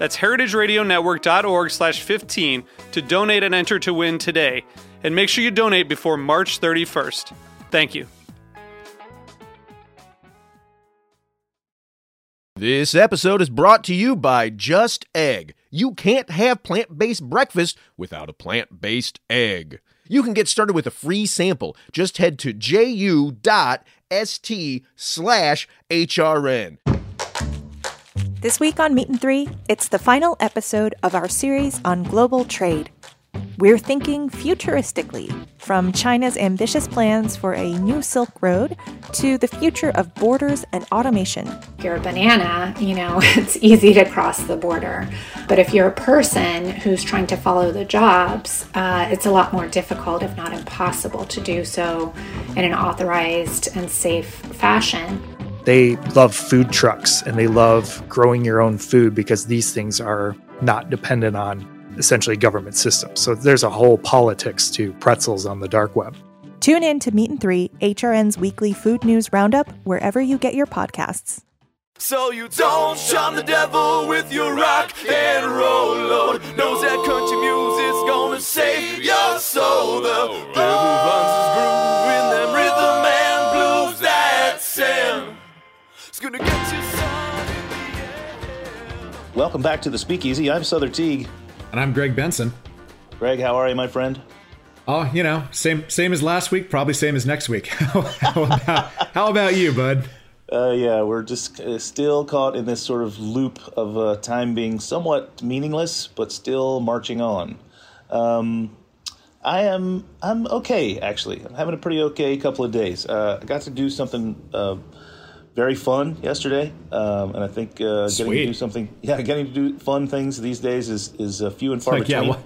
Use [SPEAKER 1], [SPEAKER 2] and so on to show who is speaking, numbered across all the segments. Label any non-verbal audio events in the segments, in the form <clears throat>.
[SPEAKER 1] That's heritageradionetwork.org slash 15 to donate and enter to win today. And make sure you donate before March 31st. Thank you.
[SPEAKER 2] This episode is brought to you by Just Egg. You can't have plant based breakfast without a plant based egg. You can get started with a free sample. Just head to ju.st slash HRN.
[SPEAKER 3] This week on Meat and Three, it's the final episode of our series on global trade. We're thinking futuristically, from China's ambitious plans for a new Silk Road to the future of borders and automation.
[SPEAKER 4] If you're a banana, you know, <laughs> it's easy to cross the border. But if you're a person who's trying to follow the jobs, uh, it's a lot more difficult, if not impossible, to do so in an authorized and safe fashion.
[SPEAKER 5] They love food trucks and they love growing your own food because these things are not dependent on essentially government systems. So there's a whole politics to pretzels on the dark web.
[SPEAKER 3] Tune in to Meat and Three, HRN's weekly food news roundup, wherever you get your podcasts.
[SPEAKER 6] So you don't shun the devil with your rock and roll load. Knows that country music's gonna save your soul. The devil runs his groove
[SPEAKER 7] Welcome back to the Speakeasy. I'm Sother Teague.
[SPEAKER 8] And I'm Greg Benson.
[SPEAKER 7] Greg, how are you, my friend?
[SPEAKER 8] Oh, you know, same same as last week, probably same as next week. <laughs> how, about, how about you, bud?
[SPEAKER 7] Uh, yeah, we're just uh, still caught in this sort of loop of uh, time being somewhat meaningless, but still marching on. Um, I am I'm okay actually. I'm having a pretty okay couple of days. Uh, I got to do something uh, very fun yesterday, um, and I think uh, getting to do something yeah, getting to do fun things these days is is uh, few and far
[SPEAKER 8] Like, yeah,
[SPEAKER 7] between.
[SPEAKER 8] well,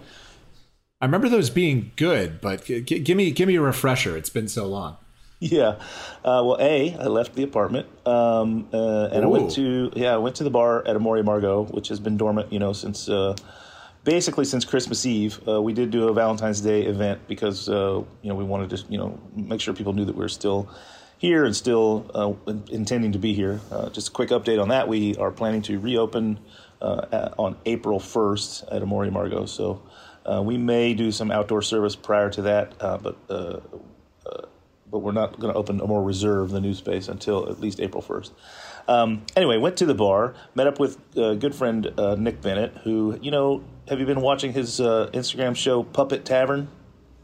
[SPEAKER 8] I remember those being good, but g- g- give me give me a refresher. It's been so long.
[SPEAKER 7] Yeah. Uh, well, a I left the apartment, um, uh, and I went to yeah I went to the bar at Amor y Amargo, which has been dormant, you know, since uh, basically since Christmas Eve. Uh, we did do a Valentine's Day event because uh, you know we wanted to you know make sure people knew that we were still here and still uh, in- intending to be here. Uh, just a quick update on that: we are planning to reopen uh, at, on April first at Amor y Amargo. so. Uh, we may do some outdoor service prior to that, uh, but uh, but we're not going to open a more reserve, the new space, until at least April 1st. Um, anyway, went to the bar, met up with a good friend uh, Nick Bennett, who, you know, have you been watching his uh, Instagram show Puppet Tavern?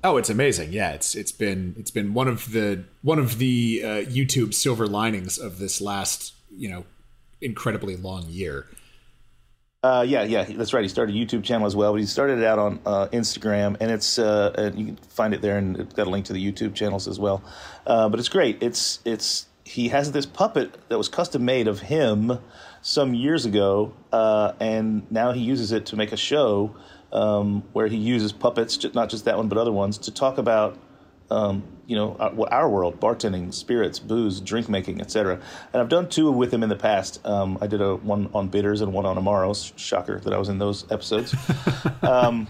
[SPEAKER 8] Oh, it's amazing. Yeah, it's it's been it's been one of the one of the uh, YouTube silver linings of this last you know incredibly long year.
[SPEAKER 7] Uh, yeah, yeah, that's right. He started a YouTube channel as well, but he started it out on uh, Instagram, and it's uh, and you can find it there, and it's got a link to the YouTube channels as well. Uh, but it's great. It's it's he has this puppet that was custom made of him some years ago, uh, and now he uses it to make a show um, where he uses puppets, not just that one, but other ones, to talk about um, you know, our, our world, bartending, spirits, booze, drink making, etc. And I've done two with him in the past. Um, I did a one on bitters and one on amaros. Shocker that I was in those episodes. <laughs> um,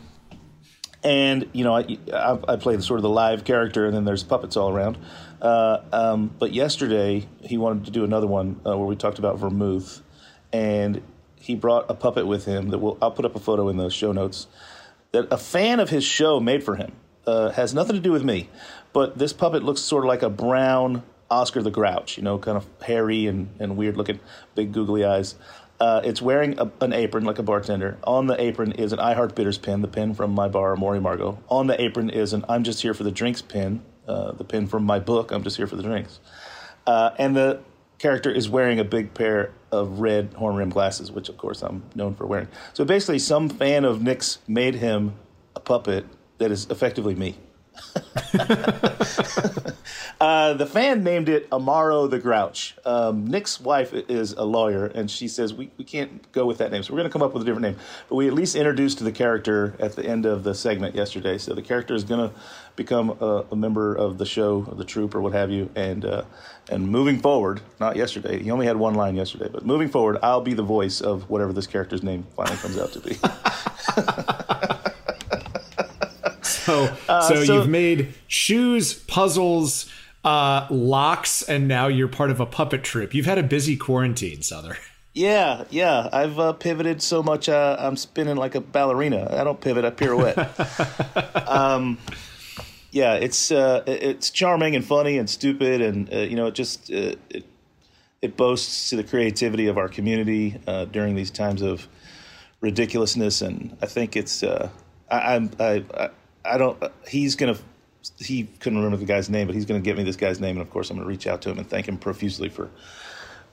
[SPEAKER 7] and you know, I, I, I play the sort of the live character, and then there's puppets all around. Uh, um, but yesterday he wanted to do another one uh, where we talked about vermouth, and he brought a puppet with him that will I'll put up a photo in the show notes that a fan of his show made for him. Uh, has nothing to do with me, but this puppet looks sort of like a brown Oscar the Grouch, you know, kind of hairy and, and weird looking, big googly eyes. Uh, it's wearing a, an apron like a bartender. On the apron is an I Heart Bitters pin, the pin from my bar, Amor y Amargo. On the apron is an I'm Just Here for the Drinks pin, uh, the pin from my book. I'm just here for the drinks. Uh, and the character is wearing a big pair of red horn rim glasses, which of course I'm known for wearing. So basically, some fan of Nick's made him a puppet that is effectively me. <laughs> uh, the fan named it Amaro the Grouch. Um, Nick's wife is a lawyer, and she says we, we can't go with that name, so we're going to come up with a different name. But we at least introduced the character at the end of the segment yesterday, so the character is going to become a, a, member of the show, of the troupe, or what have you. And uh, and moving forward, not yesterday, he only had one line yesterday, but moving forward, I'll be the voice of whatever this character's name finally comes out to be. <laughs>
[SPEAKER 8] So, uh, so, so, you've made shoes, puzzles, uh, locks, and now you're part of a puppet troupe. You've had a busy quarantine, Sother.
[SPEAKER 7] Yeah, yeah. I've uh, pivoted so much. Uh, I'm spinning like a ballerina. I don't pivot. I pirouette. <laughs> um, yeah, it's uh, it's charming and funny and stupid, and uh, you know, it just uh, it, it boasts to the creativity of our community uh, during these times of ridiculousness, and I think it's uh, I, I, I I don't. He's gonna. He couldn't remember the guy's name, but he's gonna give me this guy's name, and of course, I'm gonna reach out to him and thank him profusely for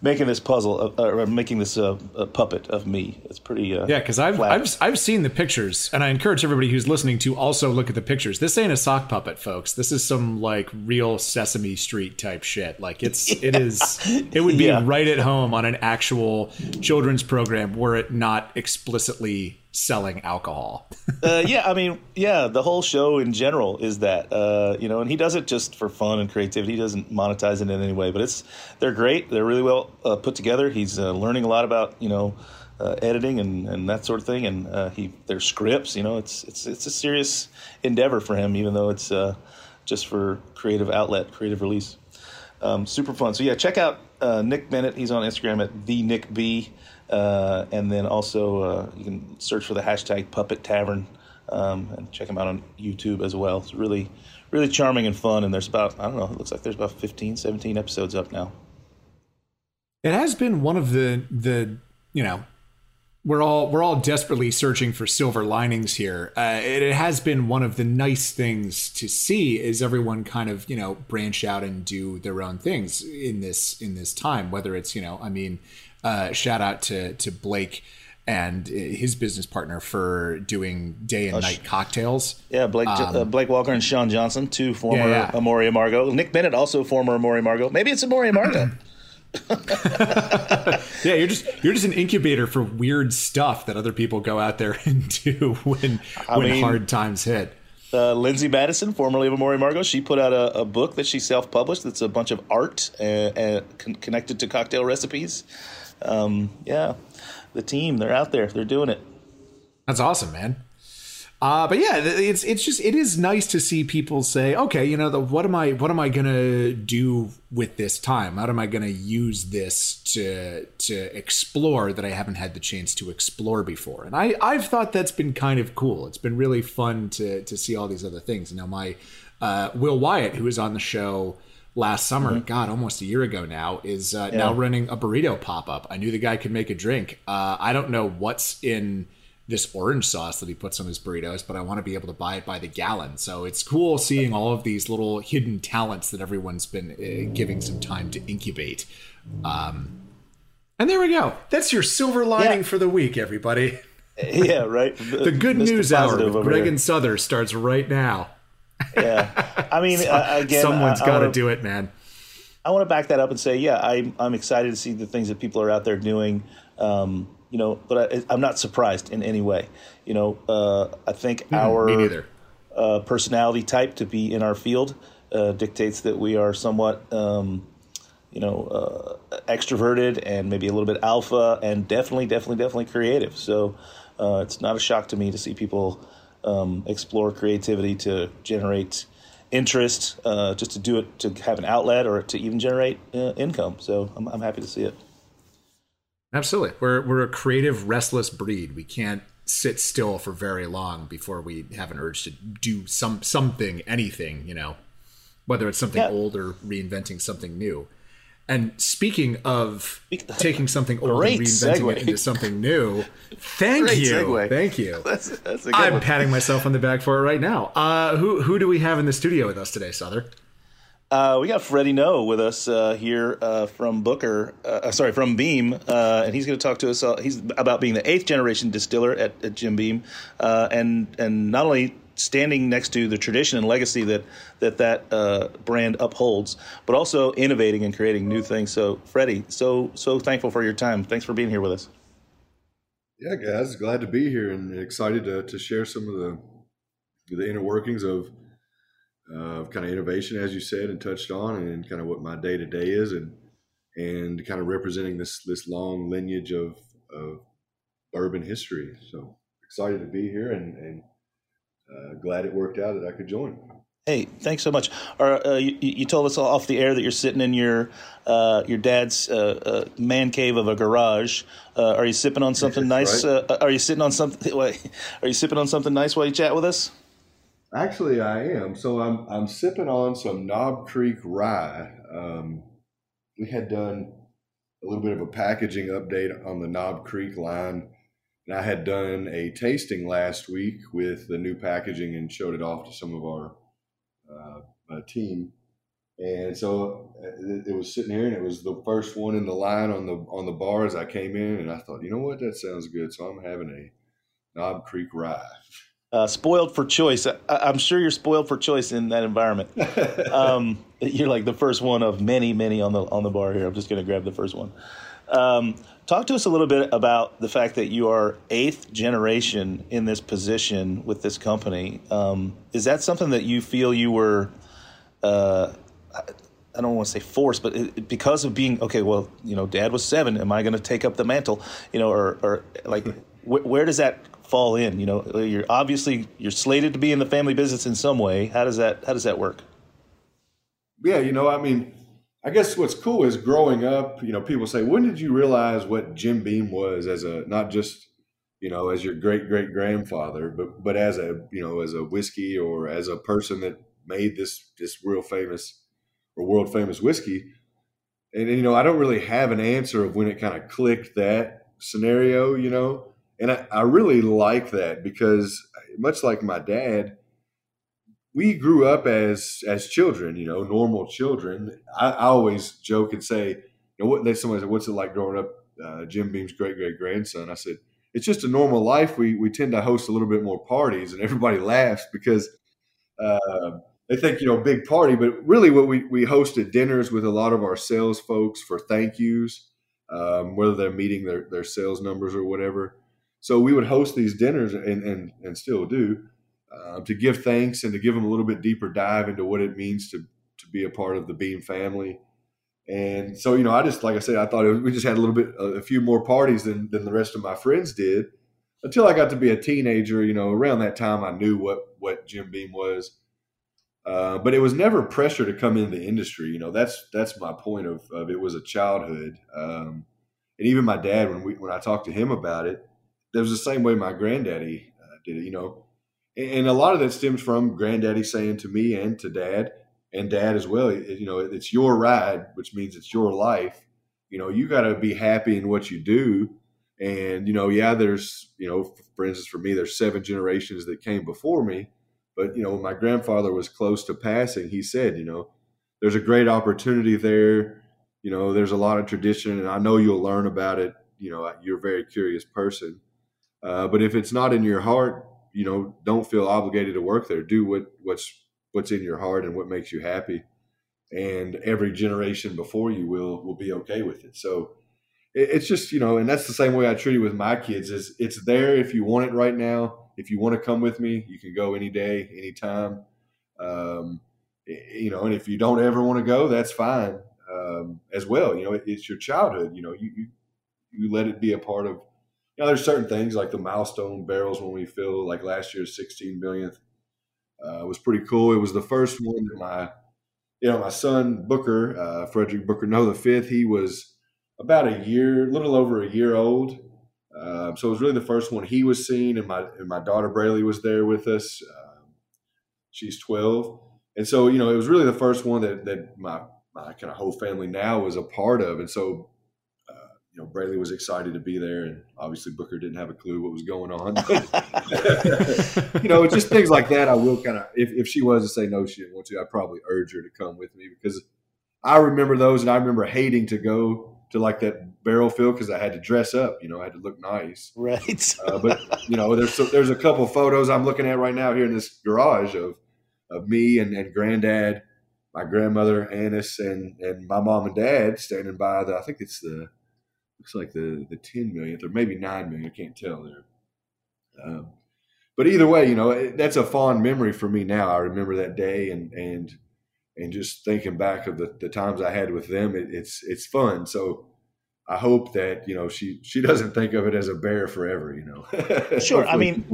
[SPEAKER 7] making this puzzle uh, or making this uh, puppet of me. It's pretty. Uh,
[SPEAKER 8] yeah, because I've I've I've seen the pictures, and I encourage everybody who's listening to also look at the pictures. This ain't a sock puppet, folks. This is some like real Sesame Street type shit. Like it's yeah. <laughs> it is. It would be yeah. right at home on an actual children's program were it not explicitly selling alcohol. <laughs>
[SPEAKER 7] uh, yeah, I mean, yeah, the whole show in general is that, uh, you know, and he does it just for fun and creativity. He doesn't monetize it in any way, but it's they're great. They're really well uh, put together. He's uh, learning a lot about, you know, uh, editing and, and that sort of thing, and uh, he their scripts. You know, it's it's it's a serious endeavor for him, even though it's just for creative outlet, creative release. Um, super fun. So yeah, check out Nick Bennett. He's on Instagram at the Nick B. Uh, and then also uh, you can search for the hashtag Puppet Tavern um, and check him out on YouTube as well. It's really, really charming and fun. And there's about, I don't know, it looks like there's about 15, 17 episodes up now.
[SPEAKER 8] It has been one of the, the you know, we're all we're all desperately searching for silver linings here. Uh, it, it, has been one of the nice things to see is everyone kind of you know branch out and do their own things in this in this time. Whether it's you know, I mean, uh, shout out to to Blake and his business partner for doing day and oh, night cocktails.
[SPEAKER 7] Yeah, Blake um, uh, Blake Walker and Sean Johnson, two former yeah, yeah. Amargo. Nick Bennett, also former Amor y Amargo. Maybe it's Amor y Amargo. <clears throat> <laughs>
[SPEAKER 8] yeah, you're just you're just an incubator for weird stuff that other people go out there <laughs> and do when I when mean, hard times hit.
[SPEAKER 7] Uh, Lindsay Madison, formerly of Amor y Amargo, she put out a, a book that she self published. That's a bunch of art uh, uh, con- connected to cocktail recipes um, yeah, the team they're out there, they're doing it.
[SPEAKER 8] That's awesome, man. Uh, but yeah, it's it's just it is nice to see people say, okay, you know, the, what am I what am I gonna do with this time? How am I gonna use this to to explore that I haven't had the chance to explore before? And I I've thought that's been kind of cool. It's been really fun to to see all these other things. Now my uh, Will Wyatt, who was on the show last summer, mm-hmm. God, almost a year ago now, is uh, yeah. now running a burrito pop up. I knew the guy could make a drink. Uh, I don't know what's in this orange sauce that he puts on his burritos, but I want to be able to buy it by the gallon. So it's cool seeing all of these little hidden talents that everyone's been uh, giving some time to incubate. Um, and there we go. That's your silver lining yeah. for the week, everybody. <laughs>
[SPEAKER 7] Yeah, right. <laughs>
[SPEAKER 8] the good Mr. news hour with Greg here. and Sother starts right now
[SPEAKER 7] yeah, I mean, <laughs> uh, again,
[SPEAKER 8] someone's got to do it, man.
[SPEAKER 7] I want to back that up and say, yeah, I'm I'm excited to see the things that people are out there doing. Um, you know, but I, am not surprised in any way. You know, uh, I think mm, our uh, personality type to be in our field uh, dictates that we are somewhat, um, you know, uh, extroverted and maybe a little bit alpha, and definitely, definitely, definitely creative. So uh, it's not a shock to me to see people um, explore creativity to generate interest, uh, just to do it to have an outlet or to even generate uh, income. So I'm, I'm happy to see it.
[SPEAKER 8] Absolutely, we're we're a creative, restless breed. We can't sit still for very long before we have an urge to do some something, anything. You know, whether it's something yeah. old or reinventing something new. And speaking of <laughs> taking something old and reinventing segue. it into something new, thank Great you, segue. thank you. <laughs> That's, that's I'm one. patting myself on the back for it right now. Uh, who who do we have in the studio with us today, Sother?
[SPEAKER 7] Uh, we got Freddie Noe with us uh, here uh, from Booker, uh, sorry, from Beam, uh, and he's going to talk to us. Uh, he's about being the eighth generation distiller at, at Jim Beam, and and not only standing next to the tradition and legacy that that that brand upholds, but also innovating and creating new things. So, Freddie, so so thankful for your time. Thanks for being here with us.
[SPEAKER 9] Yeah, guys, glad to be here and excited to to share some of the the inner workings of uh, kind of innovation, as you said and touched on, and kind of what my day to day is, and and kind of representing this this long lineage of of bourbon history. So excited to be here, and and uh, glad it worked out that I could join.
[SPEAKER 7] Hey, thanks so much. uh, you, you, told us off the air that you're sitting in your uh, your dad's uh, uh man cave of a garage. Uh, are you sipping on <laughs> something nice?
[SPEAKER 9] Right.
[SPEAKER 7] Uh, are you sitting on something? <laughs> Are you sipping on something nice while you chat with us?
[SPEAKER 9] Actually, I am. So I'm I'm sipping on some Knob Creek rye. Um, we had done a little bit of a packaging update on the Knob Creek line, and I had done a tasting last week with the new packaging and showed it off to some of our uh, uh, team. And so uh, it, it, was sitting here, and it was the first one in the line on the on the bar as I came in, and I thought, you know what, that sounds good. So I'm having a Knob Creek rye
[SPEAKER 7] uh, spoiled for choice. I, am sure you're spoiled for choice in that environment. <laughs> um, you're like the first one of many, many on the on the bar here. I'm just going to grab the first one. Um, talk to us a little bit about the fact that you are eighth generation in this position with this company. Um, is that something that you feel you were? Uh, I don't want to say forced, but it, because of being okay. Well, you know, Dad was seven. Am I going to take up the mantle? You know, or or like, <laughs> wh- where does that fall in? You know, you're obviously you're slated to be in the family business in some way. How does that how does that work?
[SPEAKER 9] Yeah, you know, I mean, I guess what's cool is growing up. You know, people say, when did you realize what Jim Beam was as a not just you know as your great great grandfather, but but as a you know as a whiskey or as a person that made this this real famous or world famous whiskey. And, and you know, I don't really have an answer of when it kind of clicked that scenario. You know, and I, I really like that because much like my dad, we grew up as as children, you know, normal children. I, I always joke and say, you know, what they somebody said, what's it like growing up uh, Jim Beam's great great grandson? I said, it's just a normal life. We we tend to host a little bit more parties, and everybody <laughs> laughs because uh, they think you know big party, but really what we we hosted dinners with a lot of our sales folks for thank yous, um, whether they're meeting their their sales numbers or whatever. So we would host these dinners and and, and still do uh, to give thanks and to give them a little bit deeper dive into what it means to to be a part of the Beam family. And so you know, I just like I said, I thought was, we just had a little bit a few more parties than than the rest of my friends did until I got to be a teenager. You know, around that time, I knew what what Jim Beam was. Uh, but it was never pressure to come into the industry. You know, that's that's my point of, of it was a childhood. Um, and even my dad, when we when I talked to him about it, that was the same way my granddaddy uh, did it, you know. And, and, a lot of that stems from granddaddy saying to me and to dad and dad as well, you know, it's your ride, which means it's your life. You know, you got to be happy in what you do. And, you know, yeah, there's, you know, for instance, for me, there's seven generations that came before me. But, you know, when my grandfather was close to passing, he said, you know, there's a great opportunity there. You know, there's a lot of tradition, and I know you'll learn about it. You know, you're a very curious person uh, but if it's not in your heart, you know, don't feel obligated to work there. Do what what's what's in your heart and what makes you happy, and every generation before you will will be okay with it. So it, it's just you know, and that's the same way I treat it with my kids. Is it's there if you want it right now. If you want to come with me, you can go any day, anytime. Um, you know, and if you don't ever want to go, that's fine um, as well. You know, it, it's your childhood. You know, you, you you let it be a part of you know, there's certain things like the milestone barrels when we fill, like last year's 16 millionth uh, was pretty cool. It was the first one that my, you know, my son Booker, uh, Frederick Booker, Noe, the fifth, he was about a year, a little over a year old. Uh, so it was really the first one he was seeing, and my and my daughter Braylee was there with us. Um, she's 12, and so you know it was really the first one that that my my kind of whole family now was a part of, and so you know, Braley was excited to be there, and obviously Booker didn't have a clue what was going on. <laughs> <laughs> you know, just things like that. I will kind of, if, if she was to say no, she didn't want to, I'd probably urge her to come with me because I remember those, and I remember hating to go to like that barrel field because I had to dress up. You know, I had to look nice.
[SPEAKER 7] Right. <laughs>
[SPEAKER 9] uh, but you know, there's there's a couple photos I'm looking at right now here in this garage of of me and, and granddad, my grandmother Annis, and and my mom and dad standing by the. I think it's the looks like the the ten millionth or maybe nine million. I can't tell there. Um, but either way, you know, that's a fond memory for me now. I remember that day and and and just thinking back of the, the times I had with them, it, it's it's fun. So I hope that you know she she doesn't think of it as a bear forever. You know. <laughs>
[SPEAKER 7] Sure. I mean,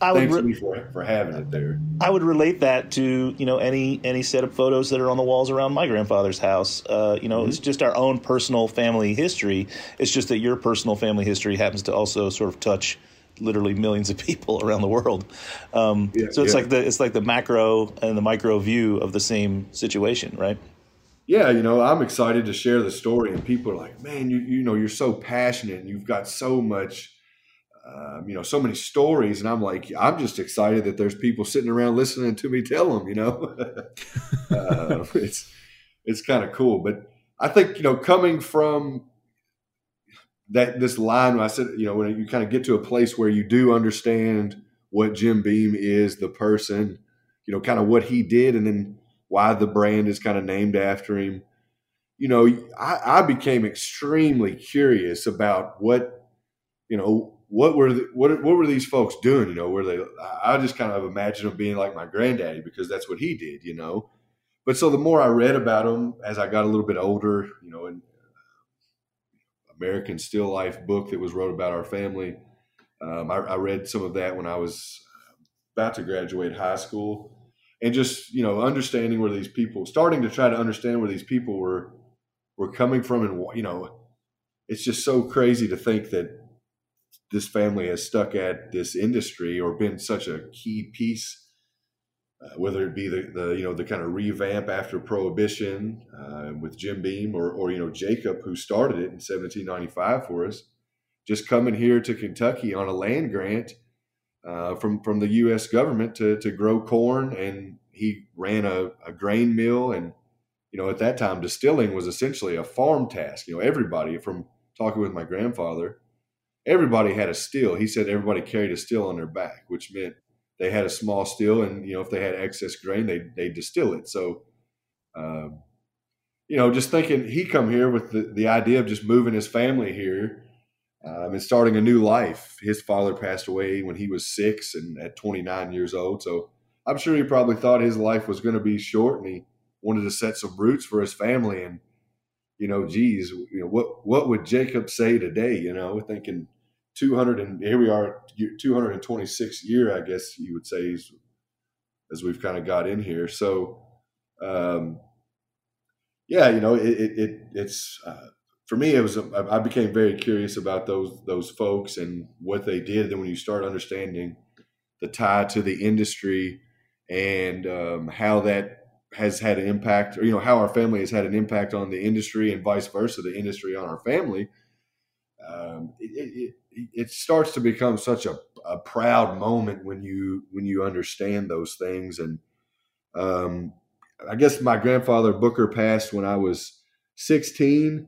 [SPEAKER 7] I would
[SPEAKER 9] thanks
[SPEAKER 7] re-
[SPEAKER 9] for, for having it there.
[SPEAKER 7] I would relate that to you know any any set of photos that are on the walls around my grandfather's house. Uh, you know,
[SPEAKER 9] Mm-hmm.
[SPEAKER 7] it's just our own personal family history. It's just that your personal family history happens to also sort of touch literally millions of <laughs> people around the world. Um,
[SPEAKER 9] Yeah,
[SPEAKER 7] so it's
[SPEAKER 9] yeah.
[SPEAKER 7] like the it's like the macro and the micro view of the same situation, right?
[SPEAKER 9] Yeah, you know, I'm excited to share the story, and people are like, "Man, you you know, you're so passionate, and you've got so much." Um, you know, so many stories, and I'm like, I'm just excited that there's people sitting around listening to me tell them. You know, <laughs> uh, it's it's kind of cool. But I think you know, coming from that this line, I said, you know, when you kind of get to a place where you do understand what Jim Beam is, the person, you know, kind of what he did, and then why the brand is kind of named after him. You know, I, I became extremely curious about what, you know, what were the, what what were these folks doing? You know, were they? I just kind of imagine them being like my granddaddy because that's what he did. You know, but so the more I read about them as I got a little bit older, you know, and American Still Life book that was wrote about our family. Um, I, I read some of that when I was about to graduate high school, and just you know understanding where these people, starting to try to understand where these people were were coming from, and you know, it's just so crazy to think that this family has stuck at this industry or been such a key piece uh, whether it be the, the you know the kind of revamp after prohibition uh, with Jim Beam or or you know Jacob who started it in 1795 for us, just coming here to Kentucky on a land grant uh, from from the U.S. government to to grow corn, and he ran a, a grain mill, and you know at that time distilling was essentially a farm task. You know everybody from talking with my grandfather, everybody had a still. He said everybody carried a still on their back, which meant they had a small still, and you know if they had excess grain, they they distill it. So, um, you know, just thinking he come here with the, the idea of just moving his family here um, and starting a new life. His father passed away when he was six and at 29 years old. So I'm sure he probably thought his life was going to be short, and he wanted to set some roots for his family. And you know, geez, you know what what would Jacob say today? You know, thinking 200 and here we are 226 year i guess you would say as, we've kind of got in here. So um yeah you know it, it, it it's uh, for me it was a, i became very curious about those those folks and what they did. Then when you start understanding the tie to the industry and um, how that has had an impact or you know how our family has had an impact on the industry and vice versa the industry on our family um, it, it, it starts to become such a, a proud moment when you when you understand those things. And um, I guess my grandfather Booker passed when I was 16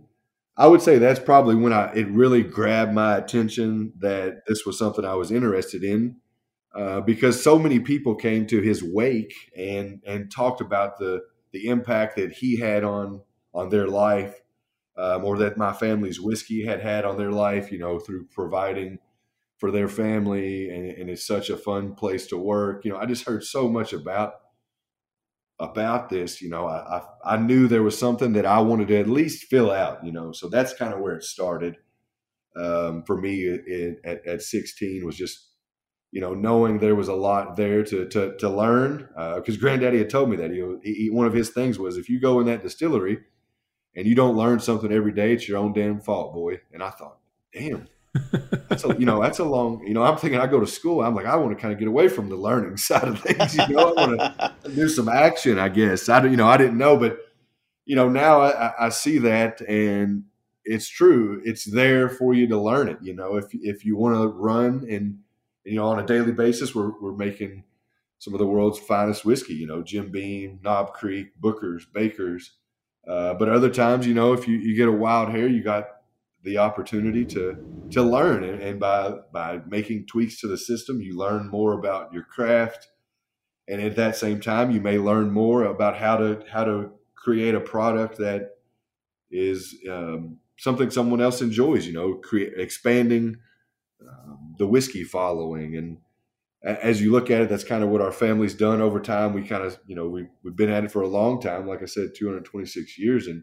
[SPEAKER 9] I would say that's probably when I it really grabbed my attention that this was something I was interested in uh, because so many people came to his wake and and talked about the the impact that he had on on their life um, or that my family's whiskey had had on their life, you know, through providing for their family, and, and, it's such a fun place to work. You know, I just heard so much about about this. You know, I I, I knew there was something that I wanted to at least fill out. You know, so that's kind of where it started um, for me in, at, at 16 was just you know knowing there was a lot there to to, to learn because uh, Granddaddy had told me that he, he one of his things was if you go in that distillery and you don't learn something every day, it's your own damn fault, boy. And I thought, damn, that's a, you know, that's a long, you know, I'm thinking I go to school. I'm like, I want to kind of get away from the learning <laughs> side of things. You know, I want to do some action, I guess. I, you know, I didn't know, but you know, now I, I see that and it's true. It's there for you to learn it. You know, if if you want to run and you know on a daily basis, we're we're making some of the world's finest whiskey. You know, Jim Beam, Knob Creek, Booker's, Baker's. Uh, but other times, you know, if you, you get a wild hair, you got the opportunity to to learn, and, and by by making tweaks to the system, you learn more about your craft, and at that same time, you may learn more about how to how to create a product that is um, something someone else enjoys. You know, create expanding um, the whiskey following, and as you look at it, that's kind of what our family's done over time. We kind of, you know, we we've been at it for a long time. Like I said, 226 years, and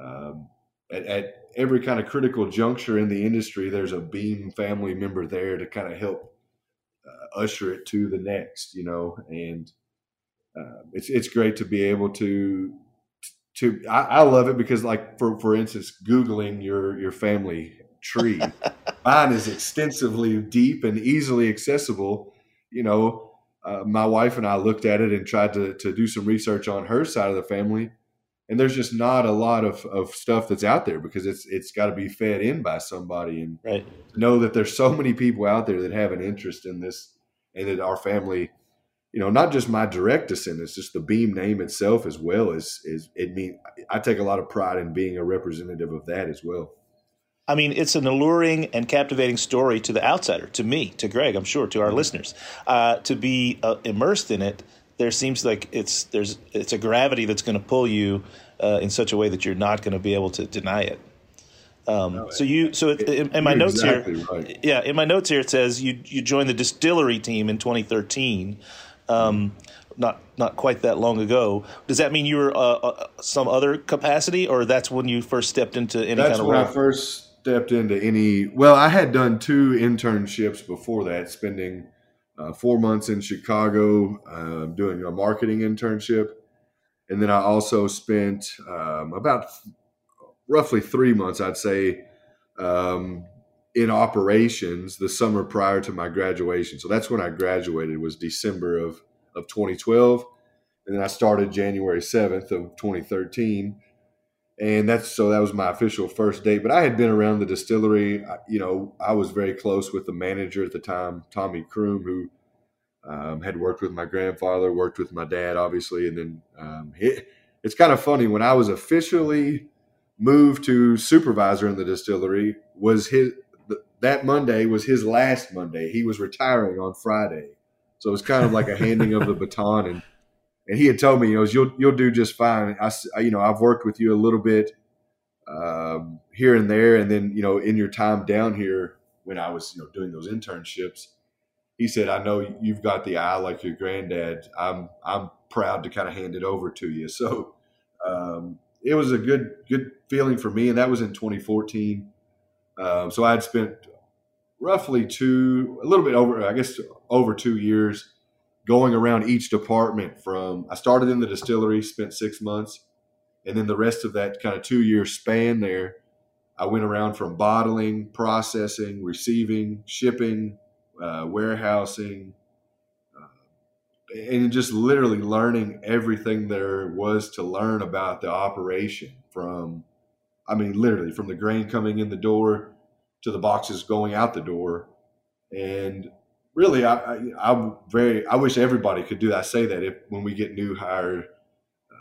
[SPEAKER 9] um, at, at every kind of critical juncture in the industry, there's a Beam family member there to kind of help uh, usher it to the next. You know, and uh, it's it's great to be able to to I, I, love it because like for for instance googling your your family tree mine is extensively deep and easily accessible you know uh, my wife and i looked at it and tried to, to do some research on her side of the family and there's just not a lot of, of stuff that's out there because it's it's got to be fed in by somebody and
[SPEAKER 7] right.
[SPEAKER 9] know that there's so many people out there that have an interest in this and that our family you know, not just my direct descendants, just the Beam name itself as well is is it mean I take a lot of pride in being a representative of that as well.
[SPEAKER 7] I mean, it's an alluring and captivating story to the outsider, to me, to Greg, I'm sure, to our mm-hmm. listeners. Uh, to be uh, immersed in it, there seems like it's there's it's a gravity that's going to pull you uh, in such a way that you're not going to be able to deny it. Um, no, so you so it, in, in my notes exactly here, right. yeah, in my notes here it says you you joined the distillery team in 2013 um, not not quite that long ago. Does that mean you were uh, uh, some other capacity, or that's when you first stepped into any
[SPEAKER 9] that's
[SPEAKER 7] kind of
[SPEAKER 9] when
[SPEAKER 7] role?
[SPEAKER 9] I first stepped into any. Well, I had done two internships before that, spending uh, four months in Chicago uh, doing a marketing internship, and then I also spent um, about roughly three months, I'd say. Um, in operations the summer prior to my graduation. So that's when I graduated was December of, of 2012. And then I started January 7th of 2013. And that's so that was my official first date. But I had been around the distillery. You know, I was very close with the manager at the time, Tommy Kroom, who um, had worked with my grandfather, worked with my dad, obviously. And then um, he, it's kind of funny when I was officially moved to supervisor in the distillery was his that Monday was his last Monday. He was retiring on Friday, so it was kind of like a handing of the <laughs> baton. And and he had told me, he goes, "You'll you'll do just fine." I, you know, I've worked with you a little bit um, here and there, and then you know, in your time down here when I was you know doing those internships, he said, "I know you've got the eye like your granddad. I'm I'm proud to kind of hand it over to you." So. Um, it was a good good feeling for me, and that was in 2014. Um, so I had spent roughly two, a little bit over, I guess, over two years going around each department. From I started in the distillery, spent six months, and then the rest of that kind of two year span there, I went around from bottling, processing, receiving, shipping, uh, warehousing, uh, and just literally learning everything there was to learn about the operation from I mean, literally from the grain coming in the door to the boxes going out the door. And really, I, I, am very, I wish everybody could do that. I say that if when we get new hired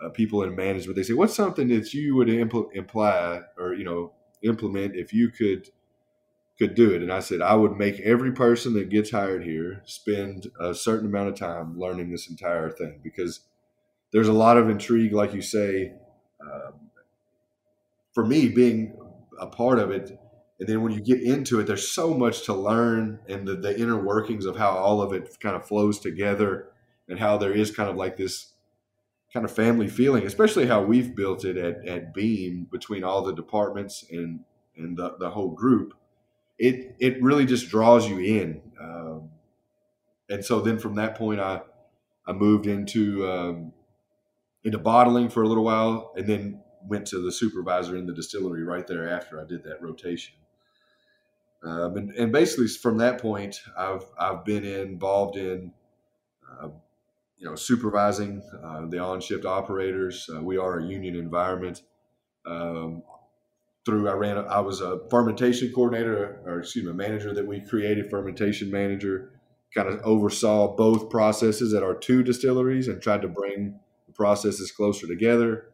[SPEAKER 9] uh, people in management, they say, what's something that you would impl- imply or, you know, implement if you could, could do it. And I said, I would make every person that gets hired here spend a certain amount of time learning this entire thing because there's a lot of intrigue, like you say, um, for me being a part of it and then when you get into it there's so much to learn and the, the inner workings of how all of it kind of flows together and how there is kind of like this kind of family feeling especially how we've built it at, at beam between all the departments and and the, the whole group it it really just draws you in um, and so then from that point i i moved into um, into bottling for a little while and then went to the supervisor in the distillery right there after I did that rotation. Um, and, and, basically, from that point, I've I've been involved in, uh, you know, supervising uh, the on-shift operators. Uh, we are a union environment. Um, through I ran I was a fermentation coordinator or excuse me manager that we created fermentation manager kind of oversaw both processes at our two distilleries and tried to bring the processes closer together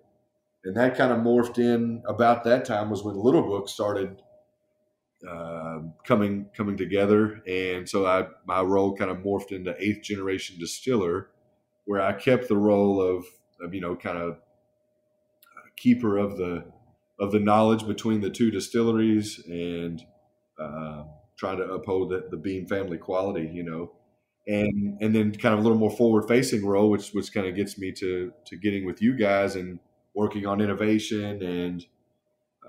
[SPEAKER 9] and that kind of morphed in about that time was when little book started uh, coming coming together. And so I my role kind of morphed into eighth generation distiller where I kept the role of, of you know kind of keeper of the of the knowledge between the two distilleries and uh, trying to uphold the, the Beam family quality, you know, and and then kind of a little more forward facing role, which which kind of gets me to to getting with you guys and working on innovation and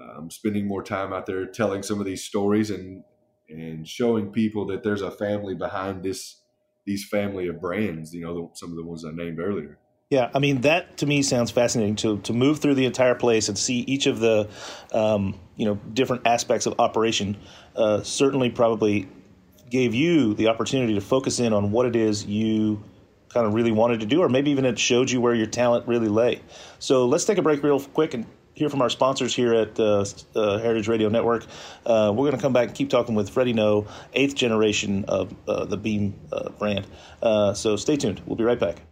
[SPEAKER 9] um, spending more time out there telling some of these stories and and showing people that there's a family behind this these family of brands. You know, the, some of the ones I named earlier.
[SPEAKER 7] Yeah, I mean that to me sounds fascinating to to move through the entire place and see each of the um, you know different aspects of operation. Uh, certainly, probably gave you the opportunity to focus in on what it is you kind of really wanted to do, or maybe even it showed you where your talent really lay. So let's take a break real quick and hear from our sponsors here at uh, uh, Heritage Radio Network. Uh, we're going to come back and keep talking with Freddie Noe, eighth generation of uh, the Beam uh, brand. Uh, so stay tuned. We'll be right back.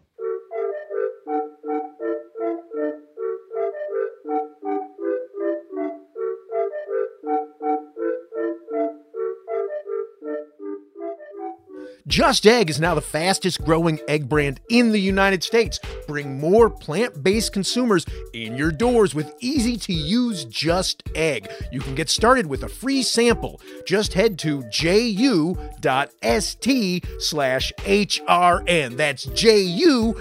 [SPEAKER 2] Just Egg is now the fastest growing egg brand in the United States. Bring more plant based consumers in your doors with easy to use Just Egg. You can get started with a free sample. Just head to ju.st slash HRN. That's ju.st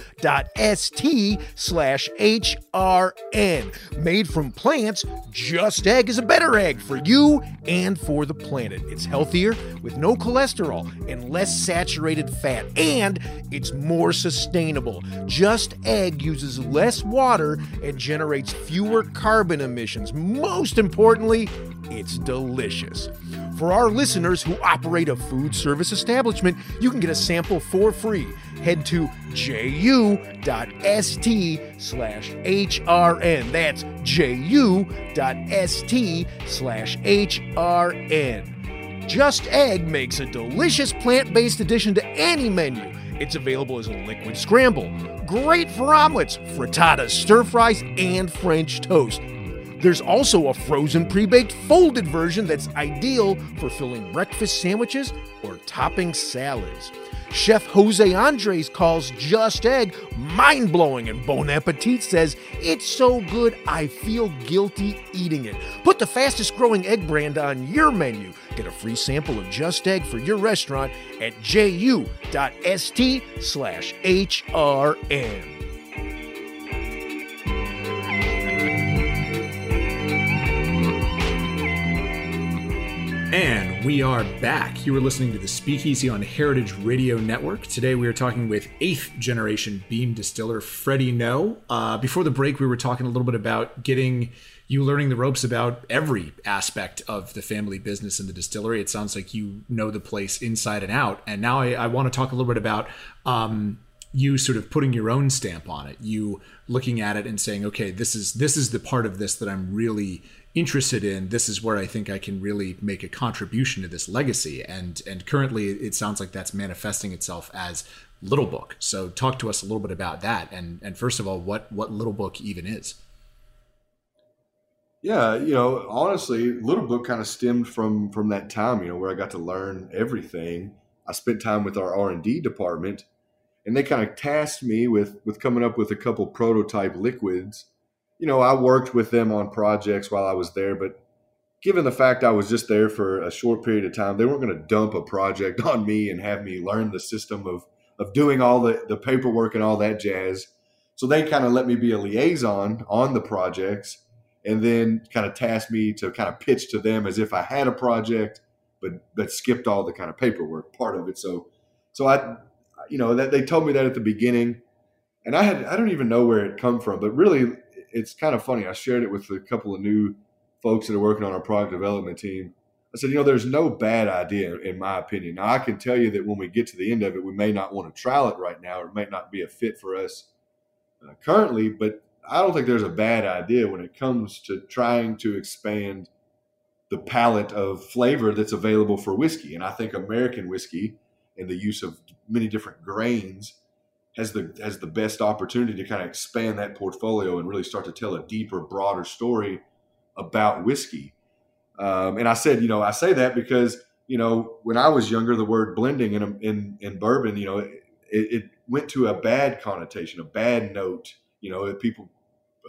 [SPEAKER 2] slash HRN. Made from plants, Just Egg is a better egg for you and for the planet. It's healthier with no cholesterol and less saturated fat, and it's more sustainable. Just Egg uses less water and generates fewer carbon emissions. Most importantly, it's delicious. For our listeners who operate a food service establishment, you can get a sample for free. Head to ju.st slash HRN. That's ju.st slash HRN. Just Egg makes a delicious plant based addition to any menu. It's available as a liquid scramble, great for omelets, frittatas, stir fries, and French toast. There's also a frozen pre baked folded version that's ideal for filling breakfast sandwiches or topping salads. Chef Jose Andres calls Just Egg mind blowing, and Bon Appetit says, It's so good, I feel guilty eating it. Put the fastest growing egg brand on your menu. Get a free sample of Just Egg for your restaurant at ju.st slash HRN.
[SPEAKER 8] And we are back. You are listening to the Speakeasy on Heritage Radio Network. Today we are talking with eighth generation beam distiller Freddie Noe. Uh, before the break, we were talking a little bit about getting you learning the ropes about every aspect of the family business in the distillery. It sounds like you know the place inside and out. And now I, I want to talk a little bit about um, you sort of putting your own stamp on it. You looking at it and saying, okay, this is this is the part of this that I'm really interested in this is where i think i can really make a contribution to this legacy. And and currently it sounds like that's manifesting itself as little book. So talk to us a little bit about that. And and first of all what what little book even is.
[SPEAKER 9] Yeah you know honestly little book kind of stemmed from from that time you know where i got to learn everything. I spent time with our r&d department and they kind of tasked me with with coming up with a couple prototype liquids you know, I worked with them on projects while I was there, but given the fact I was just there for a short period of time, they weren't going to dump a project <laughs> on me and have me learn the system of of doing all the, the paperwork and all that jazz. So they kind of let me be a liaison on the projects and then kind of tasked me to kind of pitch to them as if I had a project, but but skipped all the kind of paperwork part of it. So so I you know that they told me that at the beginning and I had I don't even know where it come from, but really it's kind of funny. I shared it with a couple of new folks that are working on our product development team. I said, you know, there's no bad idea in my opinion. Now I can tell you that when we get to the end of it, we may not want to trial it right now, or it may not be a fit for us uh, currently. But I don't think there's a bad idea when it comes to trying to expand the palette of flavor that's available for whiskey. And I think American whiskey and the use of many different grains has the has the best opportunity to kind of expand that portfolio and really start to tell a deeper, broader story about whiskey. Um, and I said, you know, I say that because you know when I was younger, the word blending in in, in bourbon, you know, it, it went to a bad connotation, a bad note. You know, people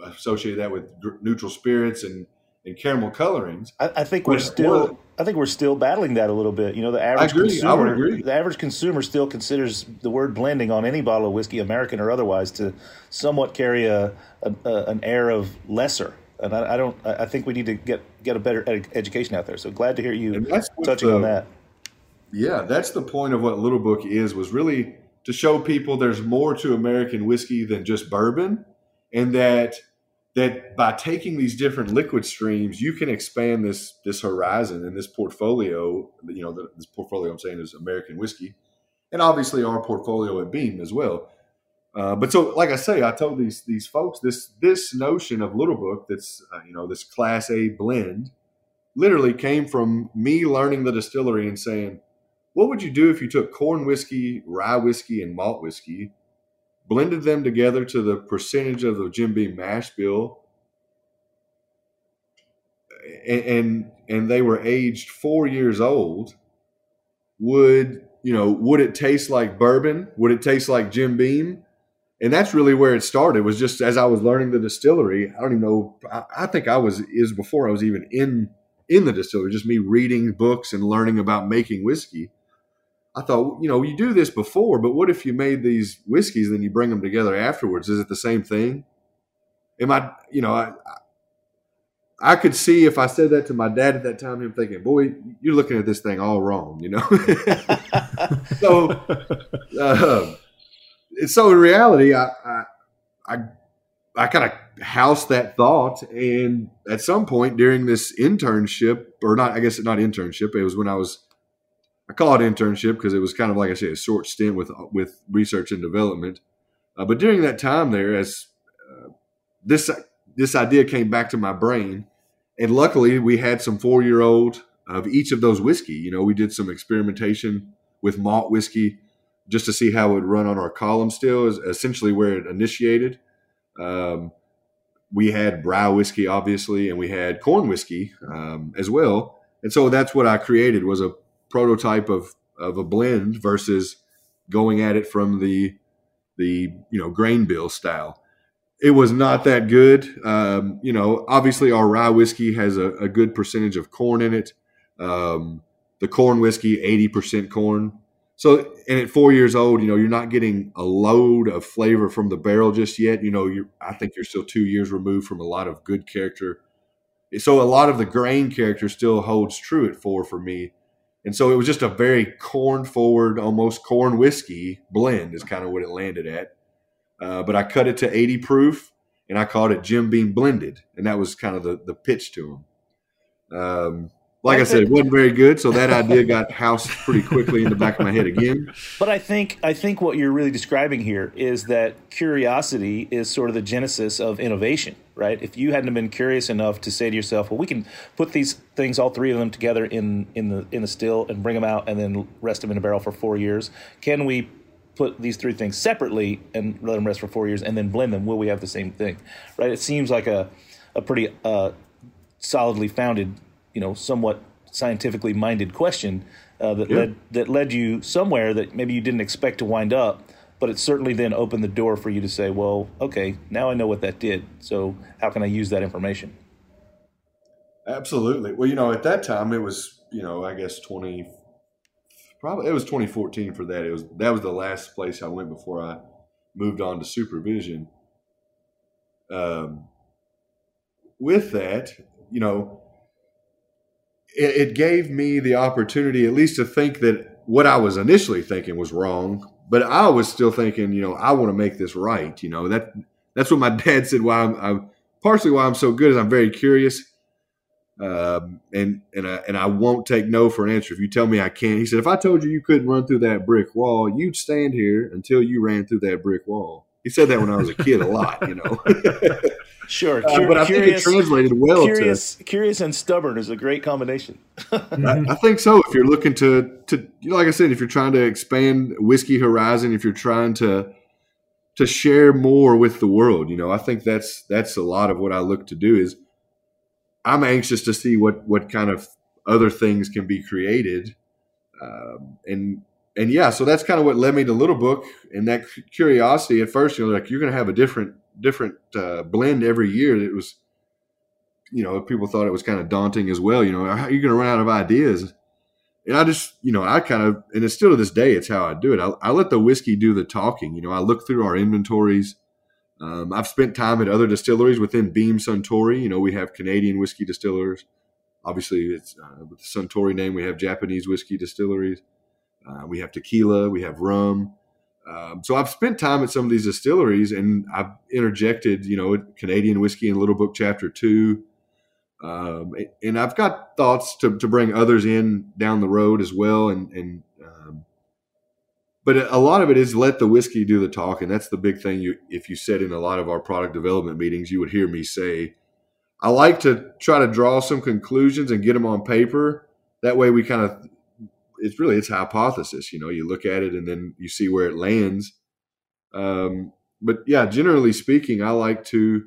[SPEAKER 9] associated that with neutral spirits and and caramel colorings.
[SPEAKER 7] I, I think we're still. I think we're still battling that a little bit. You know, the average consumer, the average consumer still considers the word blending on any bottle of whiskey, American or otherwise, to somewhat carry a, a, a an air of lesser. And I, I, don't. I think we need to get get a better ed- education out there. So glad to hear you touching
[SPEAKER 9] the,
[SPEAKER 7] on that.
[SPEAKER 9] Yeah, that's the point of what Little Book is. Was really to show people there's more to American whiskey than just bourbon, and that that by taking these different liquid streams, you can expand this this horizon and this portfolio. You know, this portfolio I'm saying is American whiskey, and obviously our portfolio at Beam as well. Uh, but so, like I say, I told these these folks this this notion of Little Book that's uh, you know this Class A blend literally came from me learning the distillery and saying, what would you do if you took corn whiskey, rye whiskey, and malt whiskey? Blended them together to the percentage of the Jim Beam mash bill, and, and and they were aged four years old, would you know? Would it taste like bourbon? Would it taste like Jim Beam? And that's really where it started. Was just as I was learning the distillery. I don't even know. I, I think I was is before I was even in in the distillery. Just me reading books and learning about making whiskey I thought, you know, you do this before, but what if you made these whiskeys and then you bring them together afterwards? Is it the same thing? Am I, you know, I, I could see if I said that to my dad at that time, him thinking, "Boy, you're looking at this thing all wrong," you know. <laughs> so, uh, so in reality, I, I, I, I kind of housed that thought, and at some point during this internship, or not, I guess not internship, it was when I was I call it internship because it was kind of like I say a short stint with with research and development. Uh, but during that time there, as uh, this this idea came back to my brain, and luckily we had some four year old of each of those whiskey. You know, we did some experimentation with malt whiskey just to see how it would run on our column still is essentially where it initiated. Um, we had brow whiskey, obviously, and we had corn whiskey um, as well. And so that's what I created was a prototype of of a blend versus going at it from the the you know grain bill style. It was not that good. Um, you know, obviously our rye whiskey has a, a good percentage of corn in it. Um, the corn whiskey, eighty percent corn. So, and at four years old, you know, you're not getting a load of flavor from the barrel just yet. You know, you I think you're still two years removed from a lot of good character. So, a lot of the grain character still holds true at four for me. And so it was just a very corn forward, almost corn whiskey blend, is kind of what it landed at. Uh, but I cut it to 80 proof and I called it Jim Beam Blended. And that was kind of the, the pitch to him. Um, like I, said, it wasn't very good, so that idea got housed pretty quickly in the back of my head again. <laughs>
[SPEAKER 7] But I think I think what you're really describing here is that curiosity is sort of the genesis of innovation, right? If you hadn't been curious enough to say to yourself, "Well, we can put these things, all three of them, together in in the in the still and bring them out, and then rest them in a barrel for four years," can we put these three things separately and let them rest for four years, and then blend them? Will we have the same thing, right? It seems like a a pretty uh, solidly founded you know somewhat scientifically minded question uh, that led that led you somewhere that maybe you didn't expect to wind up, but it certainly then opened the door for you to say, well, okay, now I know what that did. So how can I use that information?
[SPEAKER 9] Absolutely. Well, you know, at that time it was, you know, I guess twenty, probably it was twenty fourteen for that. It was that was the last place I went before I moved on to supervision. Um, with that, you know, it, it gave me the opportunity at least to think that what I was initially thinking was wrong, but I was still thinking, you know, I want to make this right. You know, that that's what my <laughs> dad said. Why I'm, I'm partially why I'm so good is I'm very curious, um, and and I, and I won't take no for an answer. If you tell me I can't, he said, if I told you you couldn't run through that brick wall, you'd stand here until you ran through that brick wall. He said that when I was a kid a lot, you know. <laughs>
[SPEAKER 7] Sure,
[SPEAKER 9] Uh, but I think it translated well to
[SPEAKER 7] curious, curious and stubborn is a great combination. <laughs>
[SPEAKER 9] I, I think so. If you're looking to to you know, like I said, if you're trying to expand whiskey horizon, if you're trying to to share more with the world, you know, I think that's that's a lot of what I look to do. Is I'm anxious to see what what kind of other things can be created, um, and and yeah, so that's kind of what led me to Little Book and that curiosity. At first, you know, like you're going to have a different different uh, blend every year. It was you know, people thought it was kind of daunting as well. You know, how are you going to run out of ideas? And I just, you know, I kind of, and it's still to this day, it's how I do it. I, I let the whiskey do the talking. You know, I look through our inventories. Um, I've spent time at other distilleries within Beam Suntory. You know, we have Canadian whiskey distillers. Obviously, it's uh, with the Suntory name. We have Japanese whiskey distilleries. Uh, we have tequila. We have rum. Um, so I've spent time at some of these distilleries, and I've interjected, you know, Canadian whiskey in Little Book Chapter Two. Um, and I've got thoughts to, to bring others in down the road as well. And, and um, but a lot of it is let the whiskey do the talking. That's the big thing. You, if you said in a lot of our product development meetings, you would hear me say, I like to try to draw some conclusions and get them on paper. That way we kind of, it's really, it's hypothesis, you know, you look at it and then you see where it lands. Um, but yeah, generally speaking, I like to,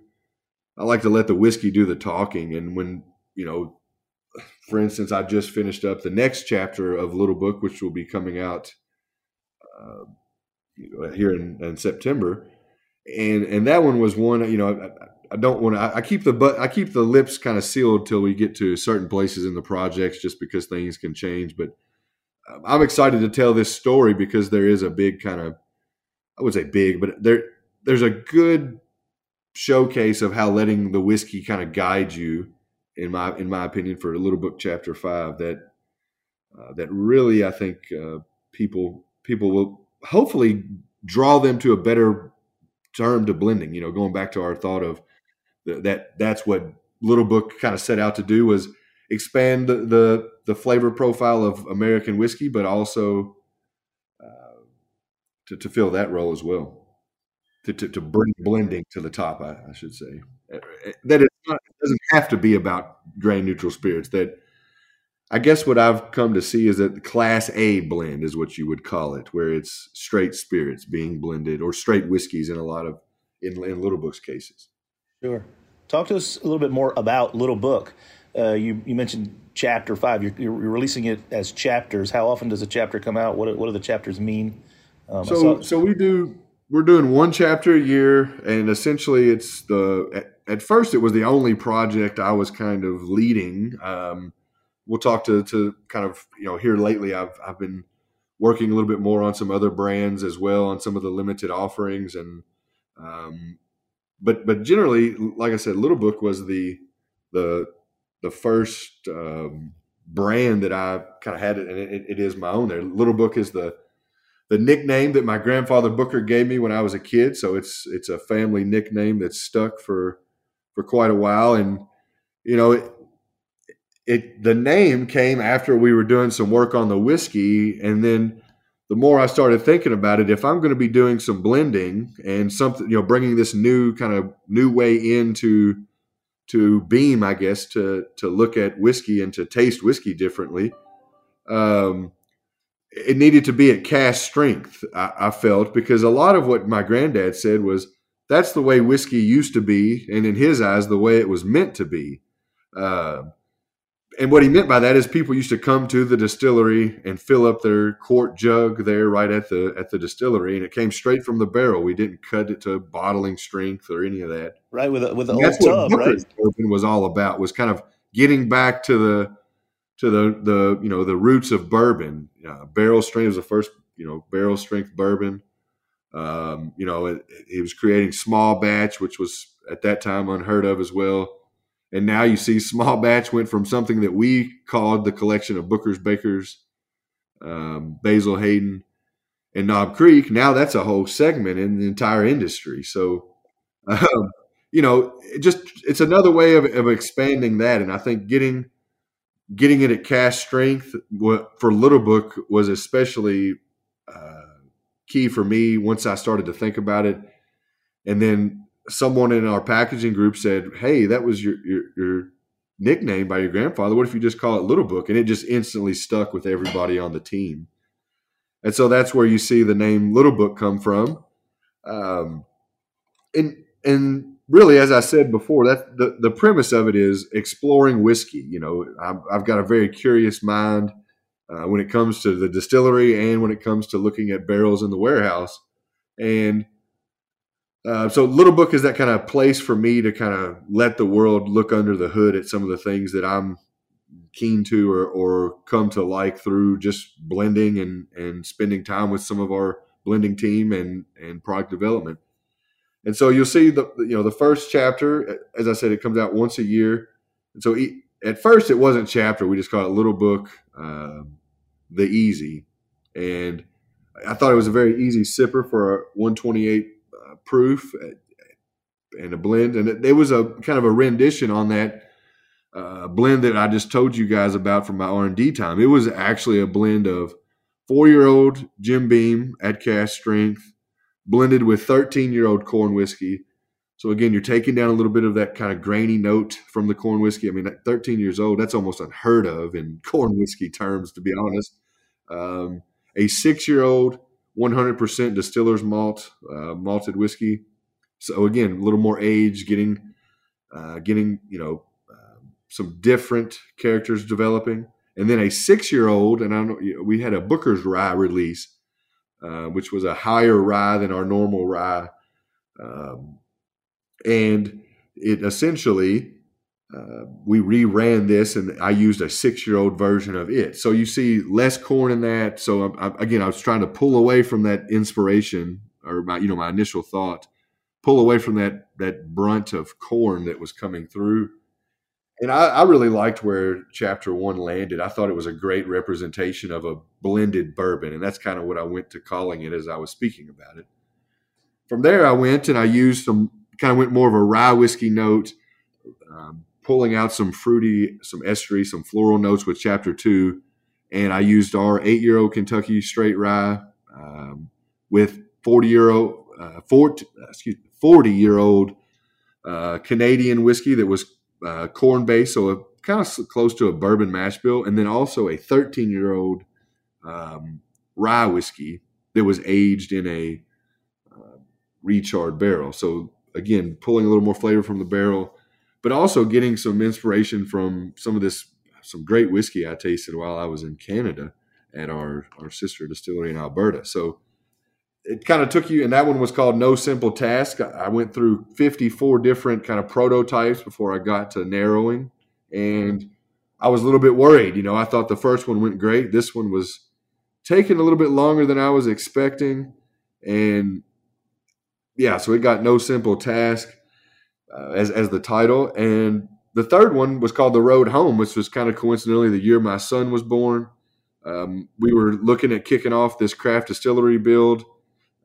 [SPEAKER 9] I like to let the whiskey do the talking. And when, you know, for instance, I just finished up the next chapter of Little Book, which will be coming out uh, you know, here in, in, September. And, and that one was one, you know, I, I don't want to, I, I keep the, but I keep the lips kind of sealed till we get to certain places in the projects just because things can change. But I'm excited to tell this story because there is a big kind of, I would say big, but there, there's a good showcase of how letting the whiskey kind of guide you in my in my opinion for little book chapter 5 that uh, that really I think uh, people people will hopefully draw them to a better term to blending you know going back to our thought of the, that that's what little book kind of set out to do was expand the the, the flavor profile of American whiskey but also uh, to, to fill that role as well to, to, to bring blending to the top, I, I should say. That it's not, it doesn't have to be about grain neutral spirits. That I guess what I've come to see is that class A blend is what you would call it, where it's straight spirits being blended or straight whiskeys in a lot of in, in Little Book's cases.
[SPEAKER 7] Sure. Talk to us a little bit more about Little Book. Uh, you you mentioned chapter five. You're, you're, releasing it as chapters. How often does a chapter come out? What what do the chapters mean?
[SPEAKER 9] Um, so so we do we're doing one chapter a year, and essentially it's the at, at, first it was the only project I was kind of leading. Um, we'll talk to to kind of you know here lately. I've I've been working a little bit more on some other brands as well on some of the limited offerings and um, but but generally like I said, Little Book was the the the first um, brand that I kind of had it, and it, it is my own. There, Little Book is the the nickname that my grandfather Booker gave me when I was a kid. So it's it's a family nickname that's stuck for for quite a while. And you know, it, it the name came after we were doing some work on the whiskey, and then the more I started thinking about it, if I'm going to be doing some blending and something, you know, bringing this new kind of new way into to Beam, I guess, to to look at whiskey and to taste whiskey differently. Um, it needed to be at cask strength, I, I, felt, because a lot of what my granddad said was that's the way whiskey used to be, and in his eyes, the way it was meant to be. Uh, and what he meant by that is people used to come to the distillery and fill up their quart jug there right at the at the distillery, and it came straight from the barrel. We didn't cut it to bottling strength or any of that.
[SPEAKER 7] Right with a, with the
[SPEAKER 9] and
[SPEAKER 7] old
[SPEAKER 9] that's
[SPEAKER 7] tub,
[SPEAKER 9] what
[SPEAKER 7] right?
[SPEAKER 9] Booker's was all about was kind of getting back to the to the the you know the roots of bourbon. Uh, barrel strength was the first you know barrel strength bourbon. Um, you know, it, it, was creating small batch, which was at that time unheard of as well. And now you see small batch went from something that we called the collection of Booker's Bakers, um, Basil Hayden, and Knob Creek. Now that's a whole segment in the entire industry. So, um, you know, it just it's another way of, of expanding that. And I think getting getting it at cask strength for Little Book was especially uh, key for me once I started to think about it. And then someone in our packaging group said, "Hey, that was your your, your nickname by your grandfather. What if you just call it Little Book?" And it just instantly stuck with everybody on the team. And so that's where you see the name Little Book come from. Um, and and really, as I said before, that the, the premise of it is exploring whiskey. You know, I've, I've got a very curious mind uh, when it comes to the distillery and when it comes to looking at barrels in the warehouse. And uh, so, Little Book is that kind of place for me to kind of let the world look under the hood at some of the things that I'm keen to or, or come to like through just blending and, and spending time with some of our blending team and, and product development. And so you'll see the you know the first chapter, as I said, it comes out once a year. And so at first it wasn't chapter; we just called it Little Book, uh, the Easy, and I thought it was a very easy sipper for a 128 uh, proof and a blend, and there was a kind of a rendition on that uh, blend that I just told you guys about from my R and D time. It was actually a blend of four year old Jim Beam at cask strength blended with 13 year old corn whiskey. So again, you're taking down a little bit of that kind of grainy note from the corn whiskey. I mean, at 13 years old, that's almost unheard of in corn whiskey terms, to be honest. Um, a six year old, 100% distiller's malt, uh, malted whiskey. So again, a little more age, getting, uh, getting you know, uh, some different characters developing, and then a six year old, and I know we had a Booker's Rye release uh, which was a higher rye than our normal rye. Um, and it essentially, we reran this and I used a six year old version of it. So you see less corn in that. So I, I, again, I was trying to pull away from that inspiration or my, you know, my initial thought, pull away from that, that brunt of corn that was coming through and I, I, really liked where chapter one landed. I thought it was a great representation of a blended bourbon, and that's kind of what I went to calling it as I was speaking about it. From there, I went and I used some kind of went more of a rye whiskey note, um, pulling out some fruity, some estery, some floral notes with chapter two, and I used our eight-year-old Kentucky straight rye um, with forty-year-old, uh, 40, excuse me, forty-year-old uh, Canadian whiskey that was uh, corn base, so a, kind of close to a bourbon mash bill, and then also a 13 year old um, rye whiskey that was aged in a uh, recharred barrel. So again, pulling a little more flavor from the barrel, but also getting some inspiration from some of this some great whiskey I tasted while I was in Canada at our our sister distillery in Alberta. So it kind of took you, and that one was called No Simple Task. I went through 54 different kind of prototypes before I got to narrowing, and I was a little bit worried. You know, I thought the first one went great. This one was taking a little bit longer than I was expecting, and yeah, so it got No Simple Task uh, as as the title, and the third one was called The Road Home, which was kind of coincidentally the year my son was born. Um, we were looking at kicking off this craft distillery build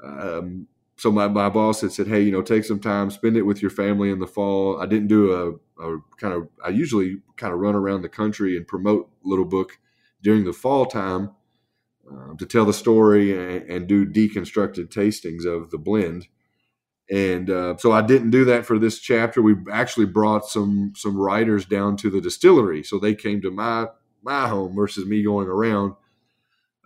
[SPEAKER 9] um, so my, my boss had said, hey, you know, take some time, spend it with your family in the fall. I didn't do a, a kind of, I usually kind of run around the country and promote Little Book during the fall time uh, to tell the story and, and, do deconstructed tastings of the blend. And uh, so I didn't do that for this chapter. We actually brought some some writers down to the distillery, so they came to my my home versus me going around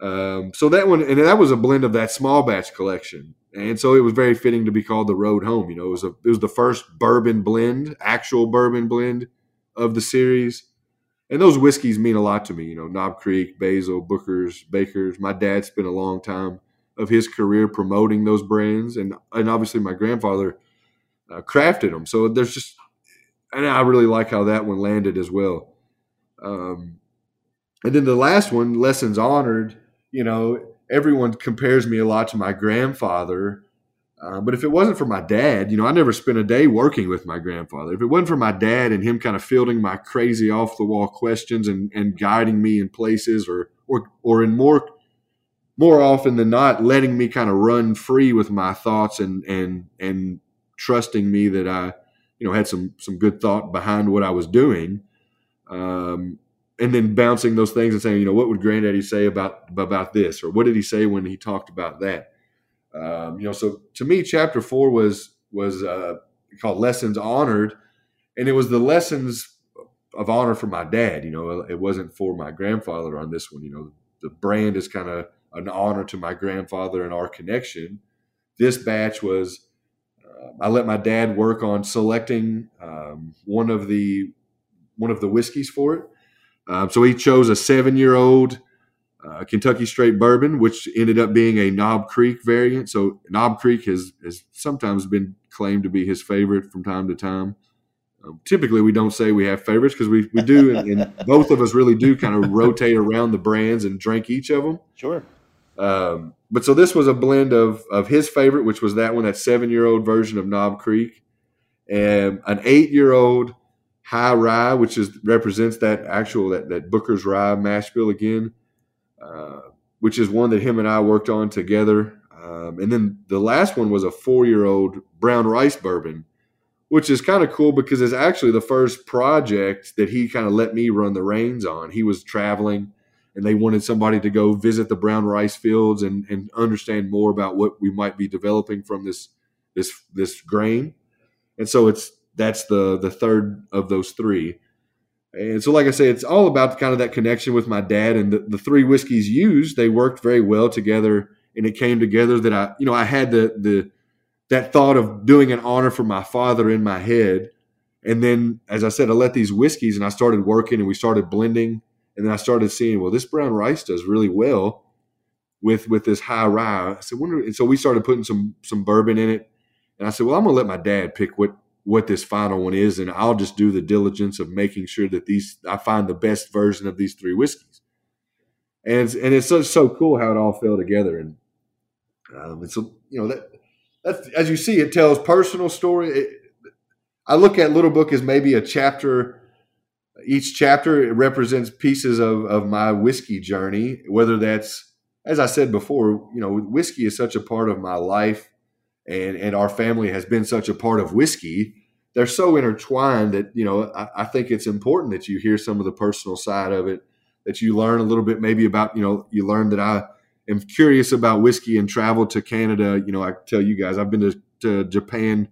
[SPEAKER 9] um, so that one, and that was a blend of that small batch collection, and so it was very fitting to be called the Road Home. You know, it was a it was the first bourbon blend, actual bourbon blend of the series, and those whiskeys mean a lot to me. You know, Knob Creek, Basil, Booker's, Baker's. My dad spent a long time of his career promoting those brands, and and obviously my grandfather uh, crafted them. So there's just, and I really like how that one landed as well. Um, and then the last one, Lessons Honored you know, everyone compares me a lot to my grandfather. Uh, but if it wasn't for my dad, you know, I never spent a day working with my grandfather. If it wasn't for my dad and him kind of fielding my crazy off the wall questions and, and guiding me in places or, or, or in more, more often than not, letting me kind of run free with my thoughts and, and, and trusting me that I, you know, had some, some good thought behind what I was doing. Um, and then bouncing those things and saying, you know, what would Granddaddy say about about this, or what did he say when he talked about that? Um, you know, so to me, chapter four was was uh, called Lessons Honored, and it was the lessons of honor for my dad. You know, it wasn't for my grandfather on this one. You know, the brand is kind of an honor to my grandfather and our connection. This batch was. Uh, I let my dad work on selecting um, one of the one of the whiskeys for it. Um, so he chose a seven year old uh, Kentucky Straight Bourbon, which ended up being a Knob Creek variant. So Knob Creek has has sometimes been claimed to be his favorite from time to time. Um, typically, we don't say we have favorites because we, we do, and, and, <laughs> both of us really do kind of rotate around the brands and drink each of them.
[SPEAKER 7] Sure.
[SPEAKER 9] Um, but so this was a blend of of his favorite, which was that one, that seven year old version of Knob Creek, and an eight year old High Rye, which is represents that actual that that Booker's Rye mash bill again, uh, which is one that him and I worked on together. Um, and then the last one was a four year old brown rice bourbon which is kind of cool because it's actually the first project that he kind of let me run the reins on. He was traveling and they wanted somebody to go visit the brown rice fields and, and understand more about what we might be developing from this this this grain. And so it's that's the the third of those three. And so, like I say, it's all about kind of that connection with my dad and the, the three whiskeys used. They worked very well together, and it came together that I, you know, I had the the that thought of doing an honor for my father in my head. And then, as I said, I let these whiskeys and I started working and we started blending. And then I started seeing, well, this brown rice does really well with with this high rye. I said, wonder, and so we started putting some some bourbon in it. And I said, well, I'm gonna let my dad pick what what this final one is, and I'll just do the diligence of making sure that these I find the best version of these three whiskeys. And it's, and it's so so cool how it all fell together. And um, and so you know that that's as you see, it tells personal story. It, I look at Little Book as maybe a chapter. Each chapter represents pieces of of my whiskey journey. Whether that's, as I said before, you know, whiskey is such a part of my life, and and our family has been such a part of whiskey. They're so intertwined that you know I, I think it's important that you hear some of the personal side of it, that you learn a little bit maybe about you know you learn that I am curious about whiskey and travel to Canada, you know, I tell you guys, I've been to, to Japan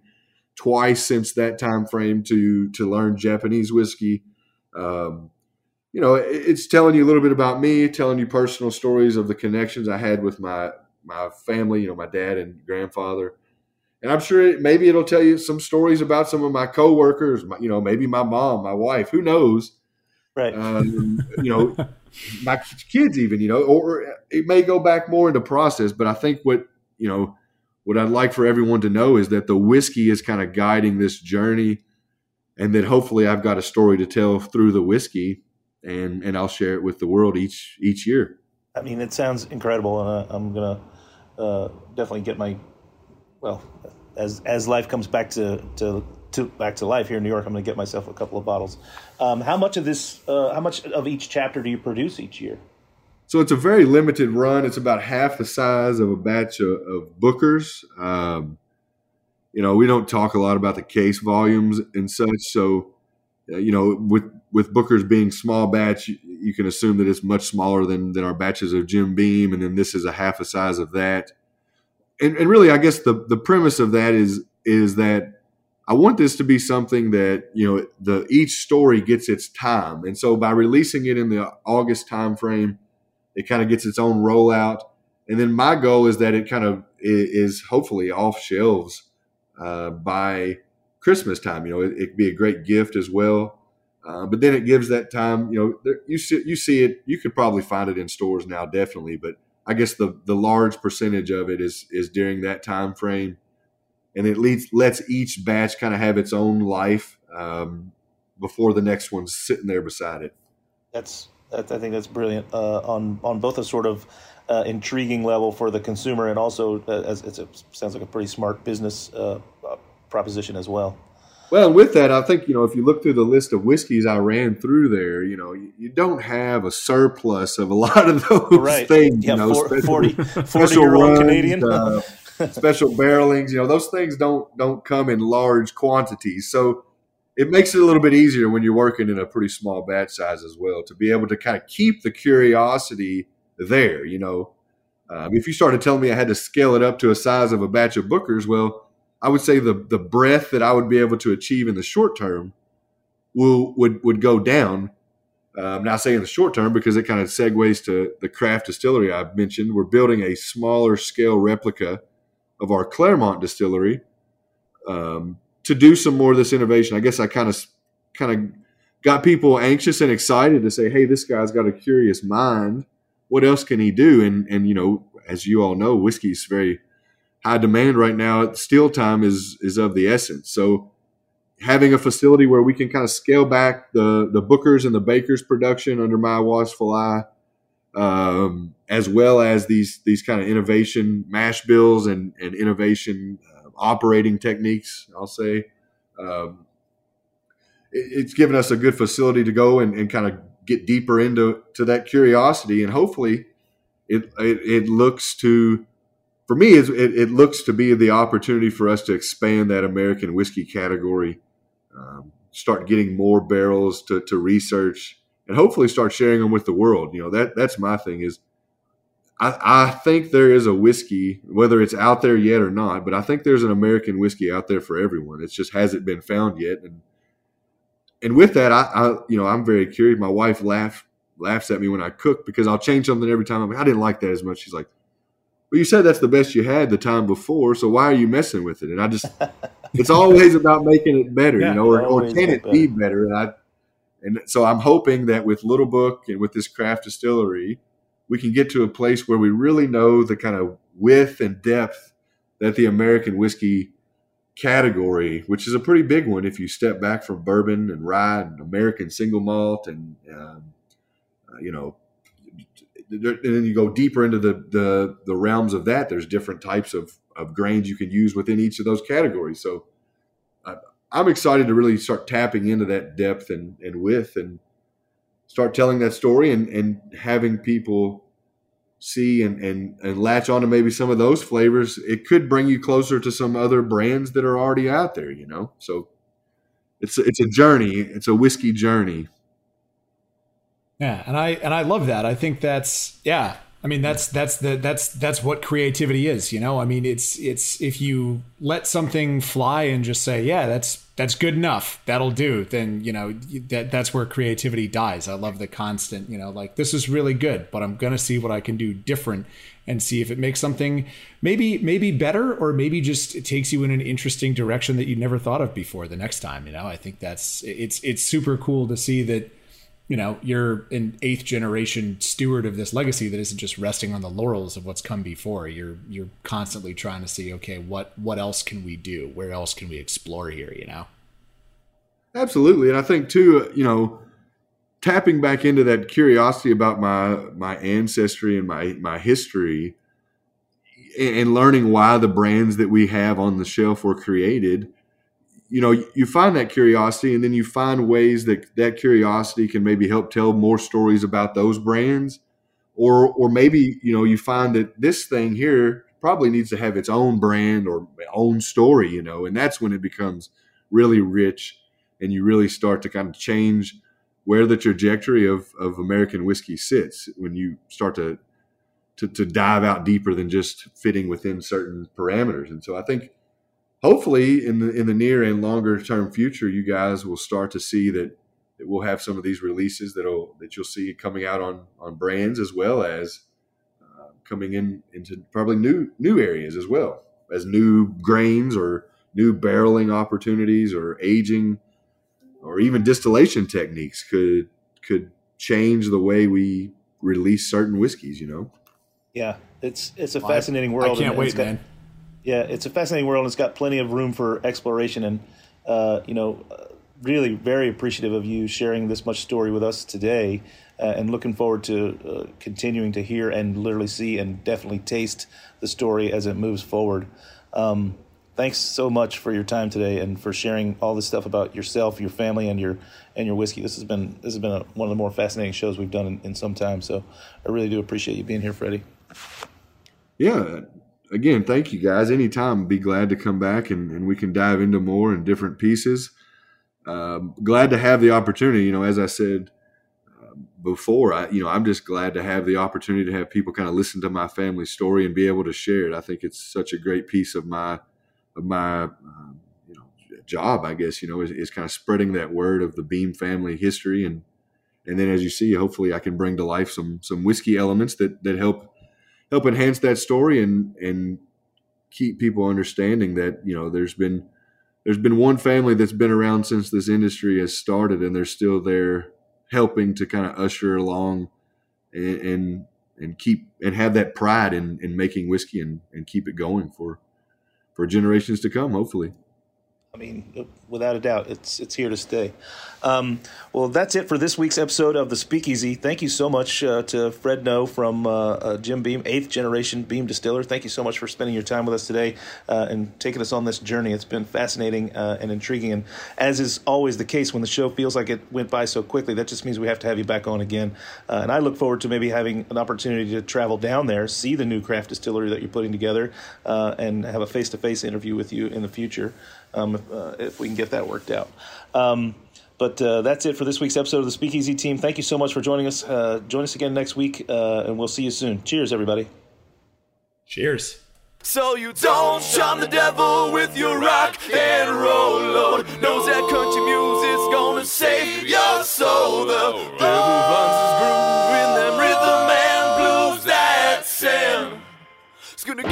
[SPEAKER 9] twice since that time frame to to learn Japanese whiskey. Um, you know, it, it's telling you a little bit about me, telling you personal stories of the connections I had with my my family, you know, my dad and grandfather. And I'm sure it, maybe it'll tell you some stories about some of my coworkers, my, you know, maybe my mom, my wife, who knows?
[SPEAKER 7] Right.
[SPEAKER 9] Um, you know, <laughs> my kids even, you know, or it may go back more into process, but I think what, you know, what I'd like for everyone to know is that the whiskey is kind of guiding this journey and then hopefully I've got a story to tell through the whiskey and, and I'll share it with the world each, each year.
[SPEAKER 7] I mean, it sounds incredible. And I'm going to uh, definitely get my, well, as, as life comes back to, to to back to life here in New York. I'm going to get myself a couple of bottles. Um, how much of this? Uh, how much of each chapter do you produce each year?
[SPEAKER 9] So it's a very limited run. It's about half the size of a batch of, of Booker's. Um, you know, we don't talk a lot about the case volumes and such. So, uh, you know, with with Booker's being small batch, you, can assume that it's much smaller than than our batches of Jim Beam, and then this is a half a size of that. And, and really, I guess the the premise of that is is that I want this to be something that you know the each story gets its time, and so by releasing it in the August timeframe, it kind of gets its own rollout. And then my goal is that it kind of is hopefully off shelves uh, by Christmas time. You know, it, it be a great gift as well. Uh, but then it gives that time. You know, there, you see you see it. You could probably find it in stores now, definitely. But I guess the the large percentage of it is is during that time frame and it leads lets each batch kind of have its own life um, before the next one's sitting there beside it.
[SPEAKER 7] That's, that's I think that's brilliant uh, on on both a sort of uh, intriguing level for the consumer and also uh, as it sounds like a pretty smart business uh, uh, proposition as well.
[SPEAKER 9] Well, and with that, I think you know if you look through the list of whiskeys I ran through there, you know you, you don't have a surplus of a <laughs> lot of those
[SPEAKER 7] right.
[SPEAKER 9] things.
[SPEAKER 7] Yeah,
[SPEAKER 9] you know,
[SPEAKER 7] 40, <laughs> 40, 40 year old Canadian.
[SPEAKER 9] Uh, <laughs> special barrelings. You know, those things don't don't come in large quantities, so it makes it a little bit easier when you're working in a pretty small batch size as well to be able to kind of keep the curiosity there. You know, um, if you started telling me I had to scale it up to a size of a batch of Bookers, well, I would say the the breadth that I would be able to achieve in the short term will would would go down. Um, now, I say in the short term because it kind of segues to the craft distillery I mentioned. We're building a smaller scale replica of our Clermont distillery um, to do some more of this innovation. I guess I kind of kind of got people anxious and excited to say, "Hey, this guy's got a curious mind. What else can he do?" And and you know, as you all know, whiskey's very high demand right now. Still time is is of the essence. So having a facility where we can kind of scale back the the Bookers and the Bakers production under my watchful eye, um, as well as these these kind of innovation mash bills and and innovation uh, operating techniques. I'll say. Um, it's given us a good facility to go and, and kind of get deeper into to that curiosity and hopefully it it, it looks to for me it, it looks to be the opportunity for us to expand that american whiskey category um, start getting more barrels to, to research and hopefully start sharing them with the world. You know, that that's my thing is I, I think there is a whiskey, whether it's out there yet or not, but I think there's an American whiskey out there for everyone. It just hasn't been found yet. And and with that, I, I you know, I'm very curious. My wife laugh laughs at me when I cook because I'll change something every time. I'm like, I didn't like that as much. She's like, Well, you said that's the best you had the time before, so why are you messing with it? And I just <laughs> it's always about making it better, yeah, you know, or, or can it better. be better? And I, and so I'm hoping that with Little Book and with this craft distillery, we can get to a place where we really know the kind of width and depth that the American whiskey category, which is a pretty big one if you step back from bourbon and rye and American single malt and um, uh, you know, and then you go deeper into the, the the realms of that. There's different types of of grains you can use within each of those categories. So I, I'm excited to really start tapping into that depth and, and width and start telling that story and, and having people see and, and, and latch on to maybe some of those flavors. It could bring you closer to some other brands that are already out there, you know? So it's, it's a journey. It's a whiskey journey.
[SPEAKER 8] Yeah. And I, and I love that. I think that's, yeah, I mean that's that's the that's that's what creativity is, you know. I mean it's it's if you let something fly and just say, yeah, that's that's good enough, that'll do. Then you know that that's where creativity dies. I love the constant, you know, like this is really good, but I'm gonna see what I can do different and see if it makes something maybe maybe better or maybe just it takes you in an interesting direction that you never thought of before the next time. You know, I think that's it's it's super cool to see that you know you're an eighth generation steward of this legacy that isn't just resting on the laurels of what's come before. You're you're constantly trying to see okay what what else can we do? Where else can we explore here you know?
[SPEAKER 9] Absolutely. And i think too uh, you know tapping back into that curiosity about my my ancestry and my my history and learning why the brands that we have on the shelf were created you know you find that curiosity and then you find ways that that curiosity can maybe help tell more stories about those brands. Or or maybe you know you find that this thing here probably needs to have its own brand or own story you know and that's when it becomes really rich and you really start to kind of change where the trajectory of, of American whiskey sits when you start to, to to dive out deeper than just fitting within certain parameters. And so I think hopefully in the in the near and longer term future, you guys will start to see that, that we'll have some of these releases that'll that you'll see coming out on on brands as well as uh, coming in into probably new new areas as well as new grains or new barreling opportunities or aging or even distillation techniques could could change the way we release certain whiskeys you know?
[SPEAKER 7] Yeah it's it's a fascinating world
[SPEAKER 8] i can't wait got, man
[SPEAKER 7] yeah, it's a fascinating world. and It's got plenty of room for exploration, and uh, you know, really very appreciative of you sharing this much story with us today, uh, and looking forward to uh, continuing to hear and literally see and definitely taste the story as it moves forward. Um, thanks so much for your time today and for sharing all this stuff about yourself, your family, and your and your whiskey. This has been this has been a, one of the more fascinating shows we've done in, in some time. So I really do appreciate you being here, Freddie.
[SPEAKER 9] Yeah, again, thank you guys. Anytime, be glad to come back and, and we can dive into more and different pieces. Um, glad to have the opportunity. You know, as I said uh, before, I you know I'm just glad to have the opportunity to have people kind of listen to my family story and be able to share it. I think it's such a great piece of my of my um, you know job, I guess you know, is, is kind of spreading that word of the Beam family history, and and then as you see, hopefully, I can bring to life some some whiskey elements that that help help enhance that story and and keep people understanding that you know there's been there's been one family that's been around since this industry has started, and they're still there helping to kind of usher along and, and and keep and have that pride in, in making whiskey and, and keep it going for for generations to come, hopefully.
[SPEAKER 7] I mean, without a doubt, it's it's here to stay. Um, well, that's it for this week's episode of the Speakeasy. Thank you so much uh, to Fred Noe from uh, uh, Jim Beam, eighth generation Beam distiller. Thank you so much for spending your time with us today uh, and taking us on this journey. It's been fascinating uh, and intriguing, and as is always the case when the show feels like it went by so quickly, that just means we have to have you back on again. Uh, and I look forward to maybe having an opportunity to travel down there, see the new craft distillery that you're putting together, and have a face to face interview with you in the future um, if, uh, if, we can get that worked out. Um, but uh, that's it for this week's episode of the Speakeasy team. Thank you so much for joining us. Uh, join us again next week, uh, and we'll see you soon. Cheers, everybody.
[SPEAKER 8] Cheers.
[SPEAKER 6] So you don't shun the devil with your rock and roll load. Knows that country music's gonna save your soul. The devil runs his groove in them rhythm and blues that sound. It's gonna get you some.